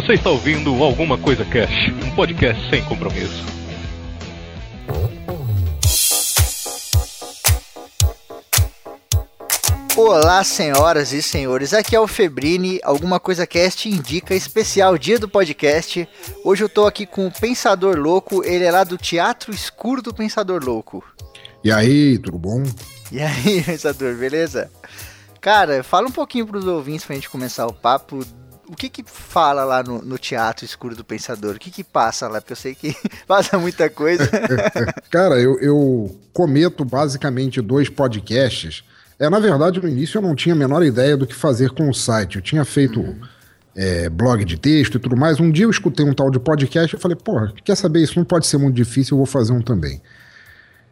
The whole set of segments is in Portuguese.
Você está ouvindo Alguma Coisa Cash, um podcast sem compromisso. Olá, senhoras e senhores. Aqui é o Febrini, Alguma Coisa Cast indica especial dia do podcast. Hoje eu tô aqui com o Pensador Louco, ele é lá do Teatro Escuro do Pensador Louco. E aí, tudo bom? E aí, Pensador, beleza? Cara, fala um pouquinho pros ouvintes pra gente começar o papo o que que fala lá no, no, Teatro Escuro do Pensador? O que que passa lá? Porque eu sei que passa muita coisa. Cara, eu, eu, cometo basicamente dois podcasts. É, na verdade, no início eu não tinha a menor ideia do que fazer com o site. Eu tinha feito uhum. é, blog de texto e tudo mais. Um dia eu escutei um tal de podcast e falei, porra, quer saber? Isso não pode ser muito difícil, eu vou fazer um também.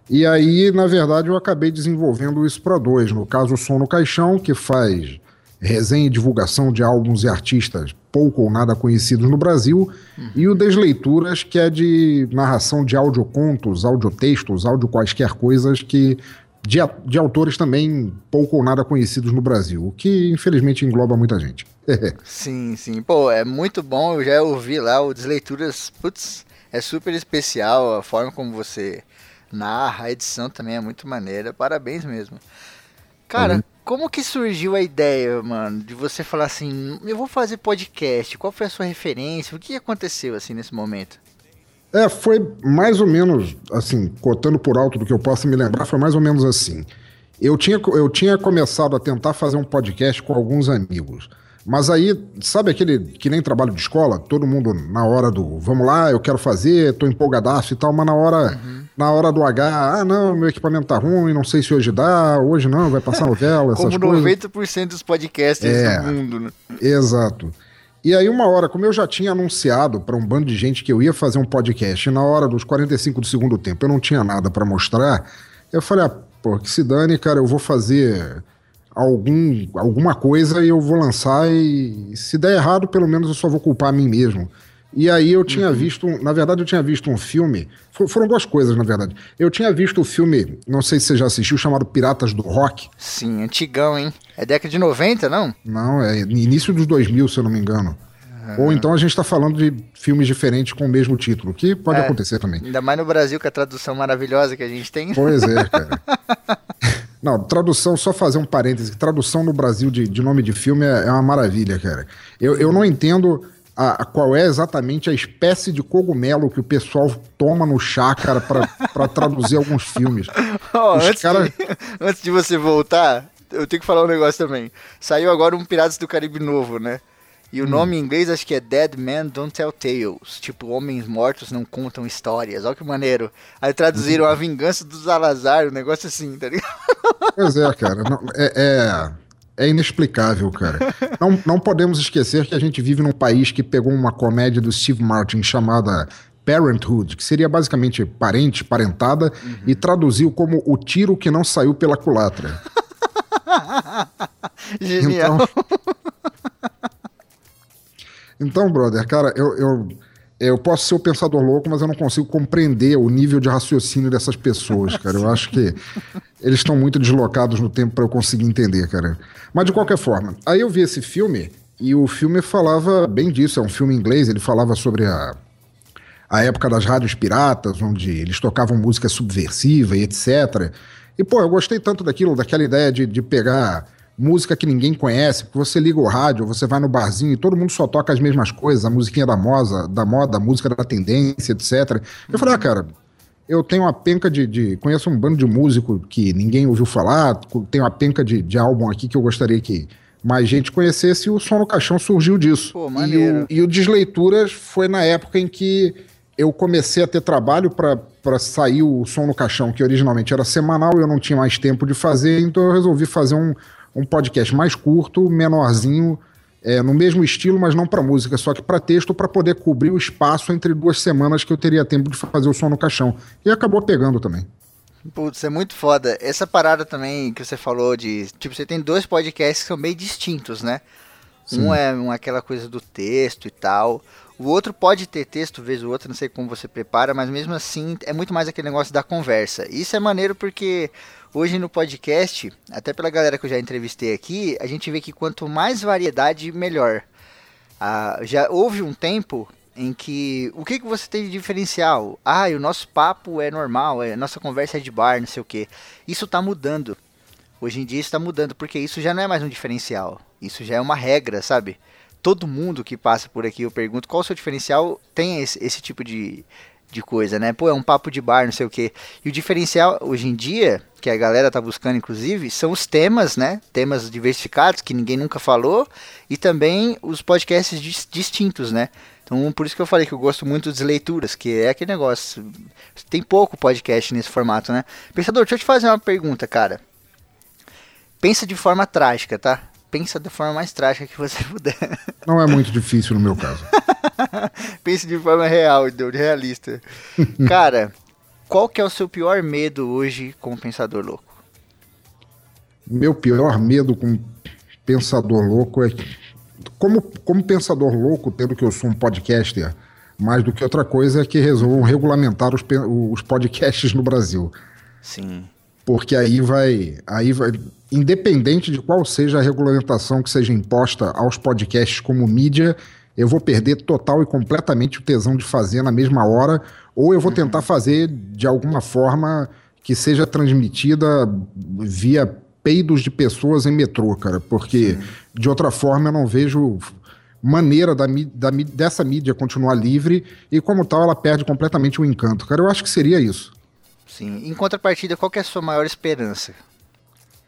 E aí, na verdade, eu acabei desenvolvendo isso para dois. No caso, o Som no Caixão, que faz resenha e divulgação de álbuns e artistas pouco ou nada conhecidos no Brasil, uhum. e o Desleituras, que é de narração de audiocontos, audiotextos, áudio quaisquer coisas que de, de autores também pouco ou nada conhecidos no Brasil, o que infelizmente engloba muita gente. sim, sim. Pô, é muito bom, eu já ouvi lá o Desleituras, putz, é super especial a forma como você narra, a edição também é muito maneira, parabéns mesmo. Cara, uhum. Como que surgiu a ideia, mano, de você falar assim, eu vou fazer podcast? Qual foi a sua referência? O que aconteceu assim nesse momento? É, foi mais ou menos, assim, cotando por alto do que eu posso me lembrar, foi mais ou menos assim. Eu tinha, eu tinha começado a tentar fazer um podcast com alguns amigos. Mas aí, sabe aquele que nem trabalho de escola? Todo mundo na hora do vamos lá, eu quero fazer, tô empolgadaço e tal, mas na hora. Uhum na hora do H, ah, não, meu equipamento tá ruim, não sei se hoje dá, hoje não, vai passar novela, essas Como 90% coisas. dos podcasts é, do mundo, né? Exato. E aí, uma hora, como eu já tinha anunciado para um bando de gente que eu ia fazer um podcast, e na hora dos 45 do segundo tempo eu não tinha nada para mostrar, eu falei, ah, pô, que se dane, cara, eu vou fazer algum, alguma coisa e eu vou lançar e se der errado, pelo menos eu só vou culpar a mim mesmo. E aí eu tinha uhum. visto, na verdade eu tinha visto um filme, foram duas coisas na verdade. Eu tinha visto o um filme, não sei se você já assistiu, chamado Piratas do Rock. Sim, antigão, hein? É década de 90, não? Não, é início dos 2000, se eu não me engano. Uhum. Ou então a gente está falando de filmes diferentes com o mesmo título, que pode é, acontecer também. Ainda mais no Brasil com a tradução maravilhosa que a gente tem. Pois é, cara. Não, tradução, só fazer um parêntese, tradução no Brasil de, de nome de filme é, é uma maravilha, cara. Eu, eu não entendo a, a, qual é exatamente a espécie de cogumelo que o pessoal toma no chá, cara, para traduzir alguns filmes. Oh, antes, cara... de, antes de você voltar, eu tenho que falar um negócio também. Saiu agora um Piratas do Caribe novo, né? E o hum. nome em inglês acho que é Dead Men Don't Tell Tales. Tipo, homens mortos não contam histórias. Olha que maneiro. Aí traduziram hum. A Vingança dos Salazar, um negócio assim, tá ligado? Pois é, cara. Não, é... é é inexplicável, cara. não, não podemos esquecer que a gente vive num país que pegou uma comédia do Steve Martin chamada Parenthood, que seria basicamente parente, parentada, uhum. e traduziu como o tiro que não saiu pela culatra. Genial. Então, então, brother, cara, eu, eu eu posso ser o pensador louco, mas eu não consigo compreender o nível de raciocínio dessas pessoas, cara. Eu acho que eles estão muito deslocados no tempo para eu conseguir entender, cara. Mas de qualquer forma, aí eu vi esse filme e o filme falava bem disso. É um filme inglês, ele falava sobre a, a época das rádios piratas, onde eles tocavam música subversiva e etc. E, pô, eu gostei tanto daquilo, daquela ideia de, de pegar música que ninguém conhece, porque você liga o rádio, você vai no barzinho e todo mundo só toca as mesmas coisas, a musiquinha da moda, da moda, a música da tendência, etc. Eu falei, ah, cara, eu tenho uma penca de, de, Conheço um bando de músico que ninguém ouviu falar, tenho uma penca de, de álbum aqui que eu gostaria que mais gente conhecesse e o Som no Caixão surgiu disso. Pô, e, o, e o Desleituras foi na época em que eu comecei a ter trabalho para sair o Som no Caixão, que originalmente era semanal, eu não tinha mais tempo de fazer, então eu resolvi fazer um, um podcast mais curto, menorzinho, é, no mesmo estilo, mas não para música, só que para texto, para poder cobrir o espaço entre duas semanas que eu teria tempo de fazer o som no caixão. E acabou pegando também. Putz, é muito foda. Essa parada também que você falou de. Tipo, você tem dois podcasts que são meio distintos, né? Sim. Um é um, aquela coisa do texto e tal. O outro pode ter texto, vez o outro, não sei como você prepara, mas mesmo assim é muito mais aquele negócio da conversa. Isso é maneiro porque hoje no podcast, até pela galera que eu já entrevistei aqui, a gente vê que quanto mais variedade, melhor. Ah, já houve um tempo em que o que, que você tem de diferencial? Ah, o nosso papo é normal, é, nossa conversa é de bar, não sei o que. Isso está mudando. Hoje em dia está mudando, porque isso já não é mais um diferencial. Isso já é uma regra, sabe? Todo mundo que passa por aqui, eu pergunto qual o seu diferencial, tem esse, esse tipo de, de coisa, né? Pô, é um papo de bar, não sei o que. E o diferencial hoje em dia, que a galera tá buscando inclusive, são os temas, né? Temas diversificados que ninguém nunca falou e também os podcasts distintos, né? Então, por isso que eu falei que eu gosto muito das leituras, que é aquele negócio. Tem pouco podcast nesse formato, né? Pensador, deixa eu te fazer uma pergunta, cara. Pensa de forma trágica, tá? Pensa da forma mais trágica que você puder. Não é muito difícil no meu caso. Pense de forma real, realista. Cara, qual que é o seu pior medo hoje com o Pensador Louco? Meu pior medo com Pensador Louco é como, como pensador louco, tendo que eu sou um podcaster, mais do que outra coisa, é que resolvam regulamentar os, os podcasts no Brasil. Sim. Porque aí vai, aí vai, independente de qual seja a regulamentação que seja imposta aos podcasts como mídia, eu vou perder total e completamente o tesão de fazer na mesma hora, ou eu vou uhum. tentar fazer de alguma forma que seja transmitida via peidos de pessoas em metrô, cara, porque Sim. de outra forma eu não vejo maneira da, da, dessa mídia continuar livre e, como tal, ela perde completamente o encanto. Cara, eu acho que seria isso. Sim. Em contrapartida, qual é a sua maior esperança?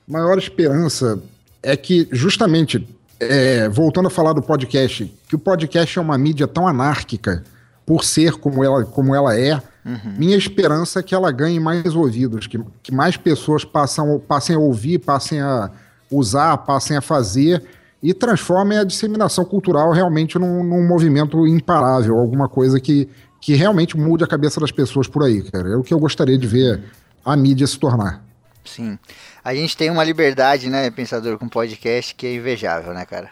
Maior esperança é que, justamente, é, voltando a falar do podcast, que o podcast é uma mídia tão anárquica por ser como ela, como ela é, Uhum. Minha esperança é que ela ganhe mais ouvidos, que, que mais pessoas passam, passem a ouvir, passem a usar, passem a fazer e transformem a disseminação cultural realmente num, num, movimento imparável, alguma coisa que, que realmente mude a cabeça das pessoas por aí, cara. É o que eu gostaria de ver a mídia se tornar. Sim. A gente tem uma liberdade, né, pensador, com podcast que é invejável, né, cara?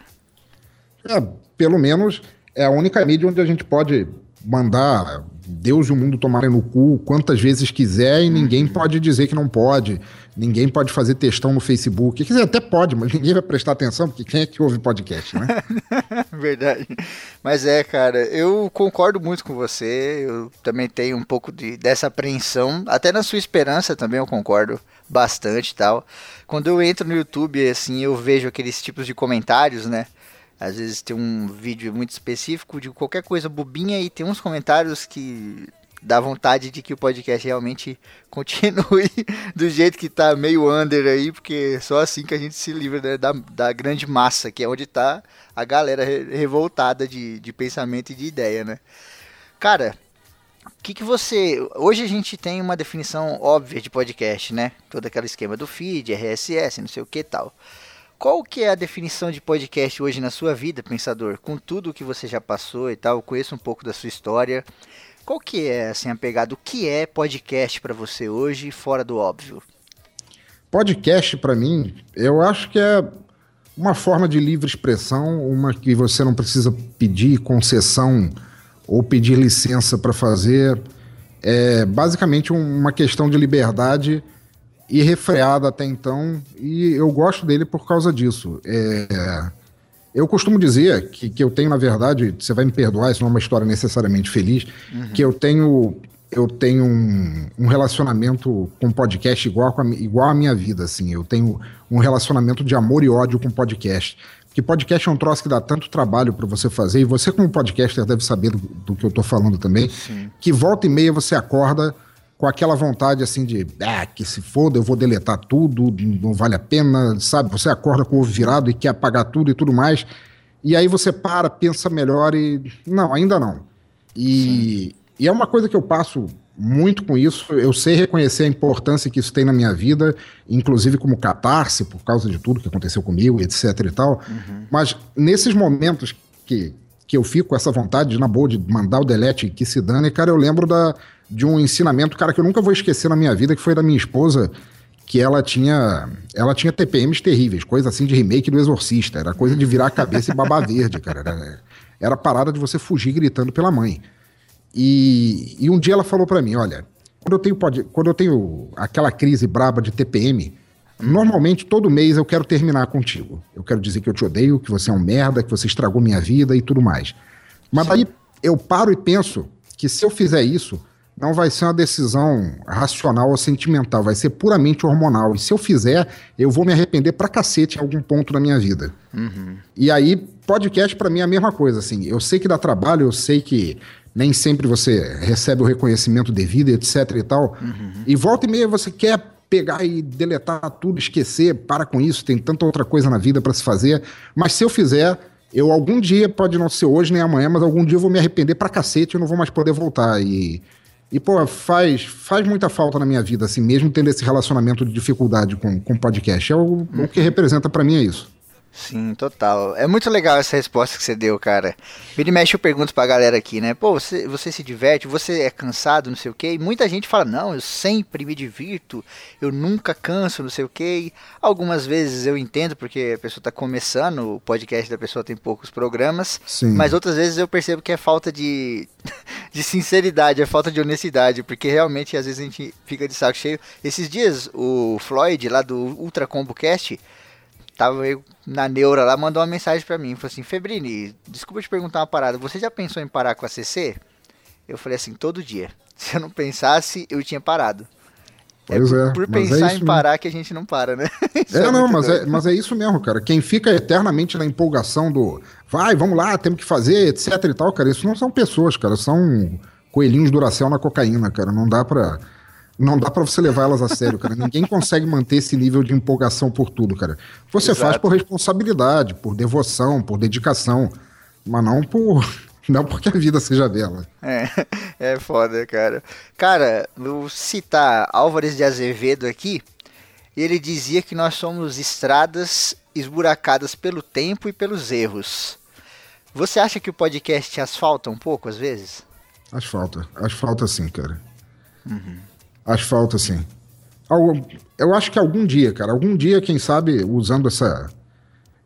É, pelo menos é a única mídia onde a gente pode mandar Deus e o mundo tomarem no cu quantas vezes quiser e ninguém uhum. pode dizer que não pode. Ninguém pode fazer textão no Facebook. Quer dizer, até pode, mas ninguém vai prestar atenção, porque quem é que ouve podcast, né? Verdade. Mas é, cara, eu concordo muito com você. Eu também tenho um pouco de, dessa apreensão. Até na sua esperança também eu concordo bastante tal. Quando eu entro no YouTube, assim, eu vejo aqueles tipos de comentários, né? Às vezes tem um vídeo muito específico de qualquer coisa bobinha e tem uns comentários que dá vontade de que o podcast realmente continue do jeito que tá meio under aí, porque é só assim que a gente se livra né, da, da grande massa, que é onde tá a galera revoltada de, de pensamento e de ideia, né? Cara, o que, que você. Hoje a gente tem uma definição óbvia de podcast, né? Todo aquele esquema do feed, RSS, não sei o que tal. Qual que é a definição de podcast hoje na sua vida, pensador? Com tudo o que você já passou e tal, conheço um pouco da sua história. Qual que é, assim, a pegada? O que é podcast para você hoje, fora do óbvio? Podcast, para mim, eu acho que é uma forma de livre expressão, uma que você não precisa pedir concessão ou pedir licença para fazer. É basicamente uma questão de liberdade e refreado até então, e eu gosto dele por causa disso. É, eu costumo dizer que, que eu tenho, na verdade, você vai me perdoar, isso não é uma história necessariamente feliz, uhum. que eu tenho eu tenho um, um, relacionamento com podcast igual, com a, igual à minha vida, assim. Eu tenho um relacionamento de amor e ódio com podcast. Porque podcast é um troço que dá tanto trabalho para você fazer, e você, como podcaster, deve saber do, do que eu tô falando também, Sim. que volta e meia você acorda com aquela vontade assim de, ah, que se foda, eu vou deletar tudo, não vale a pena, sabe? Você acorda com o ovo virado e quer apagar tudo e tudo mais. E aí você para, pensa melhor e. Não, ainda não. E, e é uma coisa que eu passo muito com isso. Eu sei reconhecer a importância que isso tem na minha vida, inclusive como catarse, por causa de tudo que aconteceu comigo, etc e tal. Uhum. Mas nesses momentos que, que eu fico com essa vontade, de, na boa, de mandar o delete que se dane, cara, eu lembro da de um ensinamento, cara, que eu nunca vou esquecer na minha vida, que foi da minha esposa, que ela tinha ela tinha TPMs terríveis, coisa assim de remake do Exorcista, era coisa de virar a cabeça e babar verde, cara. Era, era parada de você fugir gritando pela mãe. E, e um dia ela falou para mim, olha, quando eu tenho quando eu tenho aquela crise braba de TPM, Normalmente, todo mês eu quero terminar contigo. Eu quero dizer que eu te odeio, que você é um merda, que você estragou minha vida e tudo mais. Mas aí eu paro e penso que se eu fizer isso, não vai ser uma decisão racional ou sentimental, vai ser puramente hormonal. E se eu fizer, eu vou me arrepender pra cacete em algum ponto da minha vida. Uhum. E aí, podcast para mim é a mesma coisa, assim. Eu sei que dá trabalho, eu sei que nem sempre você recebe o reconhecimento devido, etc e tal. Uhum. E volta e meia você quer pegar e deletar tudo, esquecer, para com isso, tem tanta outra coisa na vida para se fazer. Mas se eu fizer, eu algum dia, pode não ser hoje nem amanhã, mas algum dia eu vou me arrepender pra cacete e não vou mais poder voltar. E e, pô, faz, faz muita falta na minha vida, assim, mesmo tendo esse relacionamento de dificuldade com o podcast. É o, o que representa para mim é isso. Sim, total. É muito legal essa resposta que você deu, cara. Vira e mexe eu pergunto pra galera aqui, né? Pô, você, você se diverte, você é cansado, não sei o quê. E muita gente fala, não, eu sempre me divirto, eu nunca canso, não sei o quê. E algumas vezes eu entendo, porque a pessoa tá começando, o podcast da pessoa tem poucos programas. Sim. Mas outras vezes eu percebo que é falta de, de sinceridade, é falta de honestidade, porque realmente às vezes a gente fica de saco cheio. Esses dias, o Floyd, lá do Ultra Combo Cast, tava meio na neura lá, mandou uma mensagem para mim, falou assim, Febrini, desculpa te perguntar uma parada, você já pensou em parar com a CC? Eu falei assim, todo dia. Se eu não pensasse, eu tinha parado. É pois é, é. Por é pensar é em parar mesmo. que a gente não para, né? é, é não, mas é, mas é isso mesmo, cara. Quem fica eternamente na empolgação do vai, vamos lá, temos que fazer, etc e tal, cara, isso não são pessoas, cara, são coelhinhos Duracell na cocaína, cara. Não dá pra não dá para você levar elas a sério, cara. Ninguém consegue manter esse nível de empolgação por tudo, cara. Você Exato. faz por responsabilidade, por devoção, por dedicação, mas não por não porque a vida seja dela. É, é foda, cara. Cara, vou citar Álvares de Azevedo aqui. Ele dizia que nós somos estradas esburacadas pelo tempo e pelos erros. Você acha que o podcast asfalta um pouco às vezes? Asfalta, asfalta sim, cara. Uhum asfalto, assim. Eu acho que algum dia, cara, algum dia, quem sabe, usando essa,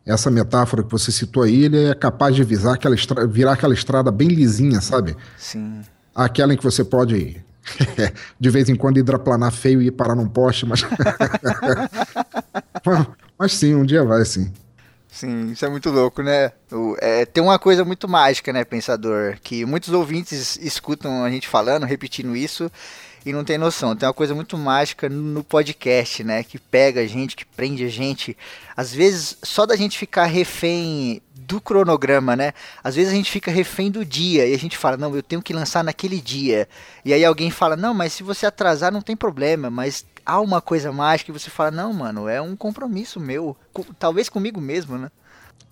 essa metáfora que você citou aí, ele é capaz de visar aquela estra... virar aquela estrada bem lisinha, sabe? Sim. Aquela em que você pode, de vez em quando, hidraplanar feio e ir parar num poste, mas. mas sim, um dia vai, sim. Sim, isso é muito louco, né? É, tem uma coisa muito mágica, né, pensador? Que muitos ouvintes escutam a gente falando, repetindo isso, e não tem noção. Tem uma coisa muito mágica no podcast, né? Que pega a gente, que prende a gente. Às vezes, só da gente ficar refém do cronograma, né? Às vezes a gente fica refém do dia e a gente fala, não, eu tenho que lançar naquele dia. E aí alguém fala, não, mas se você atrasar não tem problema, mas há uma coisa mágica e você fala, não, mano, é um compromisso meu, talvez comigo mesmo, né?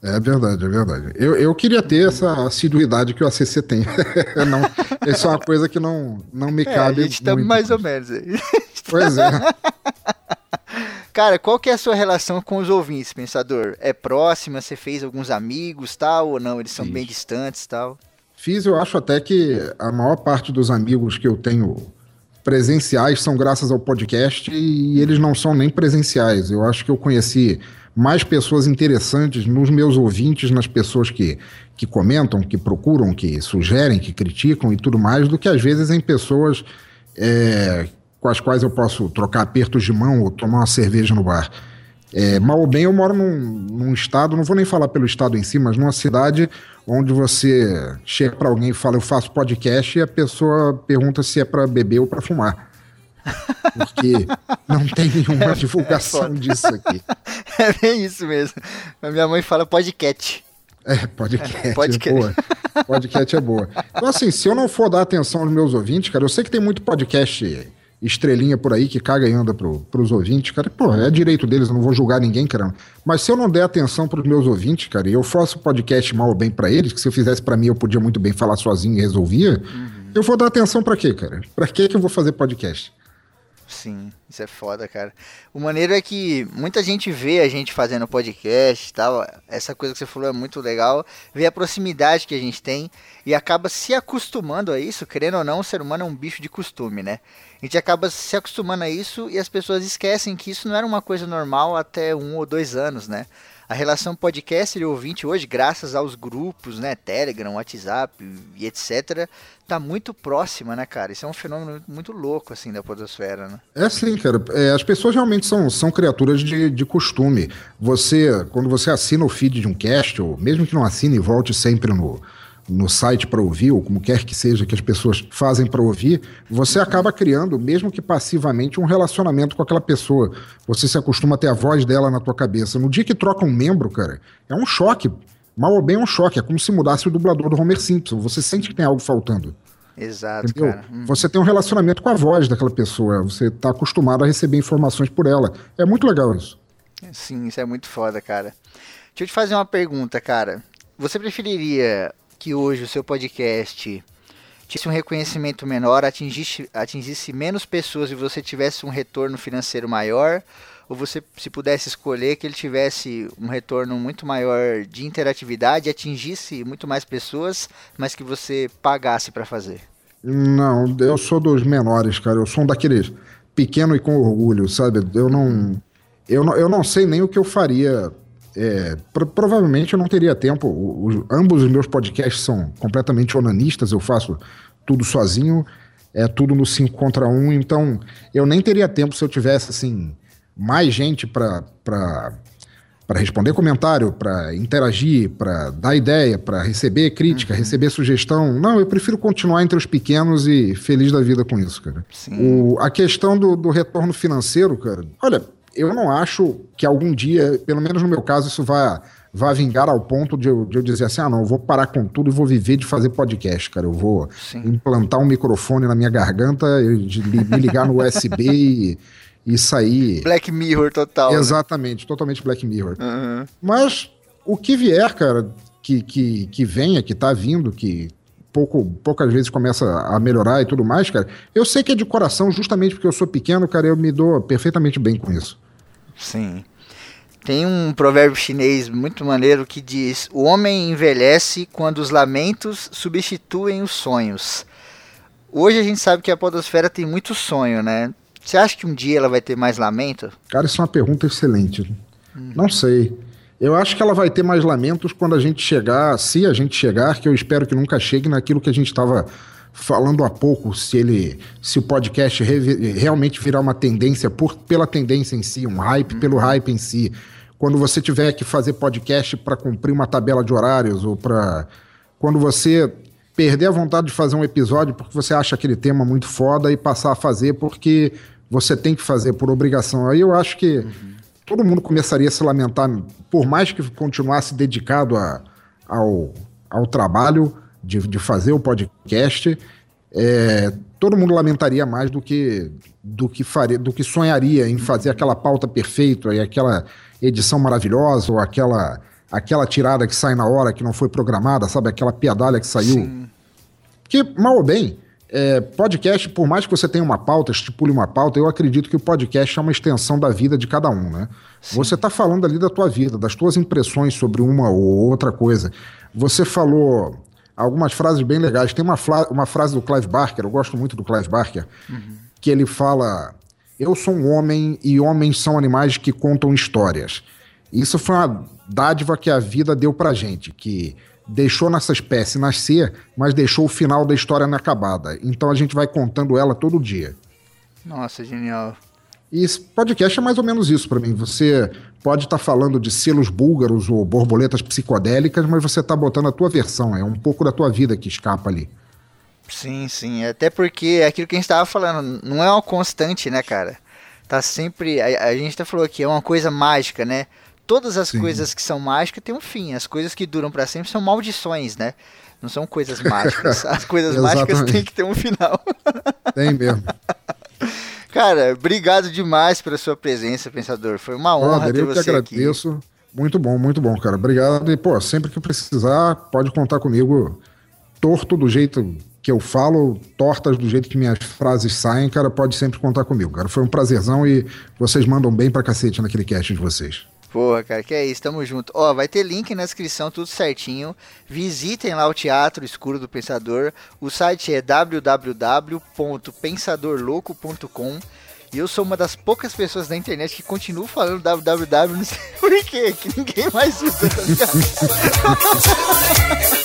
É verdade, é verdade. Eu, eu queria ter essa assiduidade que o ACC tem. não, isso é uma coisa que não, não me é, cabe. A gente tá mais ou menos aí. Pois é. Cara, qual que é a sua relação com os ouvintes, pensador? É próxima? Você fez alguns amigos, tal, ou não? Eles são Fiz. bem distantes, tal? Fiz, eu acho até que a maior parte dos amigos que eu tenho presenciais são graças ao podcast e eles não são nem presenciais. Eu acho que eu conheci mais pessoas interessantes nos meus ouvintes, nas pessoas que, que comentam, que procuram, que sugerem, que criticam e tudo mais, do que às vezes em pessoas é, com as quais eu posso trocar apertos de mão ou tomar uma cerveja no bar. É, mal ou bem, eu moro num, num, estado, não vou nem falar pelo estado em si, mas numa cidade onde você chega para alguém e fala eu faço podcast e a pessoa pergunta se é para beber ou para fumar. Porque não tem nenhuma é, divulgação é disso aqui. É bem isso mesmo. A minha mãe fala podcast. É, podcast. É, podcast. É boa. podcast é boa. Então, assim, se eu não for dar atenção aos meus ouvintes, cara, eu sei que tem muito podcast estrelinha por aí que caga e anda pro, pros ouvintes, cara. Pô, é direito deles, eu não vou julgar ninguém, cara. Mas se eu não der atenção pros meus ouvintes, cara, e eu faço podcast mal ou bem para eles, que se eu fizesse para mim eu podia muito bem falar sozinho e resolvia, uhum. eu vou dar atenção para quê, cara? Pra que que eu vou fazer podcast? Sim, isso é foda, cara. O maneiro é que muita gente vê a gente fazendo podcast e tal. Essa coisa que você falou é muito legal. Vê a proximidade que a gente tem e acaba se acostumando a isso. Querendo ou não, o ser humano é um bicho de costume, né? A gente acaba se acostumando a isso e as pessoas esquecem que isso não era uma coisa normal até um ou dois anos, né? A relação podcast e ouvinte hoje, graças aos grupos, né, Telegram, WhatsApp e etc, tá muito próxima, né, cara? Isso é um fenômeno muito louco, assim, da podosfera, né? É sim, cara. É, as pessoas realmente são, são criaturas de, de costume. Você, quando você assina o feed de um cast, ou mesmo que não assine, volte sempre no, no site para ouvir, ou como quer que seja que as pessoas fazem para ouvir, você acaba criando, mesmo que passivamente, um relacionamento com aquela pessoa. Você se acostuma a ter a voz dela na tua cabeça. No dia que troca um membro, cara, é um choque. Mal ou bem é um choque. É como se mudasse o dublador do Homer Simpson. Você sente que tem algo faltando. Exato, Entendeu? cara. Hum. Você tem um relacionamento com a voz daquela pessoa. Você está acostumado a receber informações por ela. É muito legal isso. Sim, isso é muito foda, cara. Deixa eu te fazer uma pergunta, cara. Você preferiria que hoje o seu podcast tivesse um reconhecimento menor, atingisse, atingisse menos pessoas e você tivesse um retorno financeiro maior? Ou você, se pudesse escolher, que ele tivesse um retorno muito maior de interatividade, atingisse muito mais pessoas, mas que você pagasse para fazer? Não, eu sou dos menores, cara. Eu sou um daqueles pequeno e com orgulho, sabe? Eu não, eu não, eu não sei nem o que eu faria é, pro, provavelmente eu não teria tempo. O, o, ambos os meus podcasts são completamente onanistas, eu faço tudo sozinho, é tudo no 5 contra 1, um, então eu nem teria tempo se eu tivesse assim mais gente para para responder comentário, para interagir, para dar ideia, para receber crítica, uhum. receber sugestão. Não, eu prefiro continuar entre os pequenos e feliz da vida com isso, cara. O, a questão do, do retorno financeiro, cara, olha, eu não acho que algum dia, pelo menos no meu caso, isso vai, vai vingar ao ponto de eu, de eu dizer assim: ah, não, eu vou parar com tudo e vou viver de fazer podcast, cara. Eu vou Sim. implantar um microfone na minha garganta, de, me ligar no USB e, e sair. Black Mirror total. Né? Exatamente, né? totalmente Black Mirror. Uhum. Mas o que vier, cara, que, que, que venha, que tá vindo, que pouco, poucas vezes começa a melhorar e tudo mais, cara, eu sei que é de coração, justamente porque eu sou pequeno, cara, eu me dou perfeitamente bem com isso. Sim. Tem um provérbio chinês muito maneiro que diz: O homem envelhece quando os lamentos substituem os sonhos. Hoje a gente sabe que a podosfera tem muito sonho, né? Você acha que um dia ela vai ter mais lamento? Cara, isso é uma pergunta excelente. Hum. Não sei. Eu acho que ela vai ter mais lamentos quando a gente chegar, se a gente chegar, que eu espero que nunca chegue naquilo que a gente estava falando há pouco, se ele, se o podcast re, realmente virar uma tendência por, pela tendência em si, um hype pelo hype em si. Quando você tiver que fazer podcast para cumprir uma tabela de horários ou para quando você perder a vontade de fazer um episódio porque você acha aquele tema muito foda e passar a fazer porque você tem que fazer por obrigação. Aí eu acho que uhum todo mundo começaria a se lamentar, por mais que continuasse dedicado a, ao, ao trabalho de, de fazer o podcast, é, todo mundo lamentaria mais do que do que faria, do que sonharia em fazer aquela pauta perfeita e aquela edição maravilhosa ou aquela aquela tirada que sai na hora que não foi programada, sabe, aquela piadalha que saiu. Sim. Que mal ou bem, é, podcast, por mais que você tenha uma pauta, estipule uma pauta, eu acredito que o podcast é uma extensão da vida de cada um, né? Sim. Você está falando ali da tua vida, das tuas impressões sobre uma ou outra coisa. Você falou algumas frases bem legais. Tem uma, uma frase do Clive Barker, eu gosto muito do Clive Barker, uhum. que ele fala: Eu sou um homem e homens são animais que contam histórias. Isso foi uma dádiva que a vida deu pra gente, que deixou nossa espécie nascer, mas deixou o final da história inacabada. Então a gente vai contando ela todo dia. Nossa, genial. E esse podcast é mais ou menos isso para mim. Você pode estar tá falando de selos búlgaros ou borboletas psicodélicas, mas você está botando a tua versão, é um pouco da tua vida que escapa ali. Sim, sim. Até porque é aquilo que a gente estava falando, não é uma constante, né, cara? Tá sempre. A, a gente até falou que é uma coisa mágica, né? Todas as Sim. coisas que são mágicas têm um fim. As coisas que duram para sempre são maldições, né? Não são coisas mágicas. As coisas mágicas têm que ter um final. Tem mesmo. Cara, obrigado demais pela sua presença, pensador. Foi uma honra ah, ter você que agradeço. Aqui. Muito bom, muito bom, cara. Obrigado. E, pô, sempre que precisar, pode contar comigo. Torto do jeito que eu falo, tortas do jeito que minhas frases saem, cara, pode sempre contar comigo, cara. Foi um prazerzão e vocês mandam bem pra cacete naquele cast de vocês. Porra, cara, que é isso, tamo junto. Ó, vai ter link na descrição, tudo certinho. Visitem lá o Teatro Escuro do Pensador. O site é www.pensadorlouco.com. E eu sou uma das poucas pessoas na internet que continuam falando www, não sei por quê, que ninguém mais usa, tá ligado?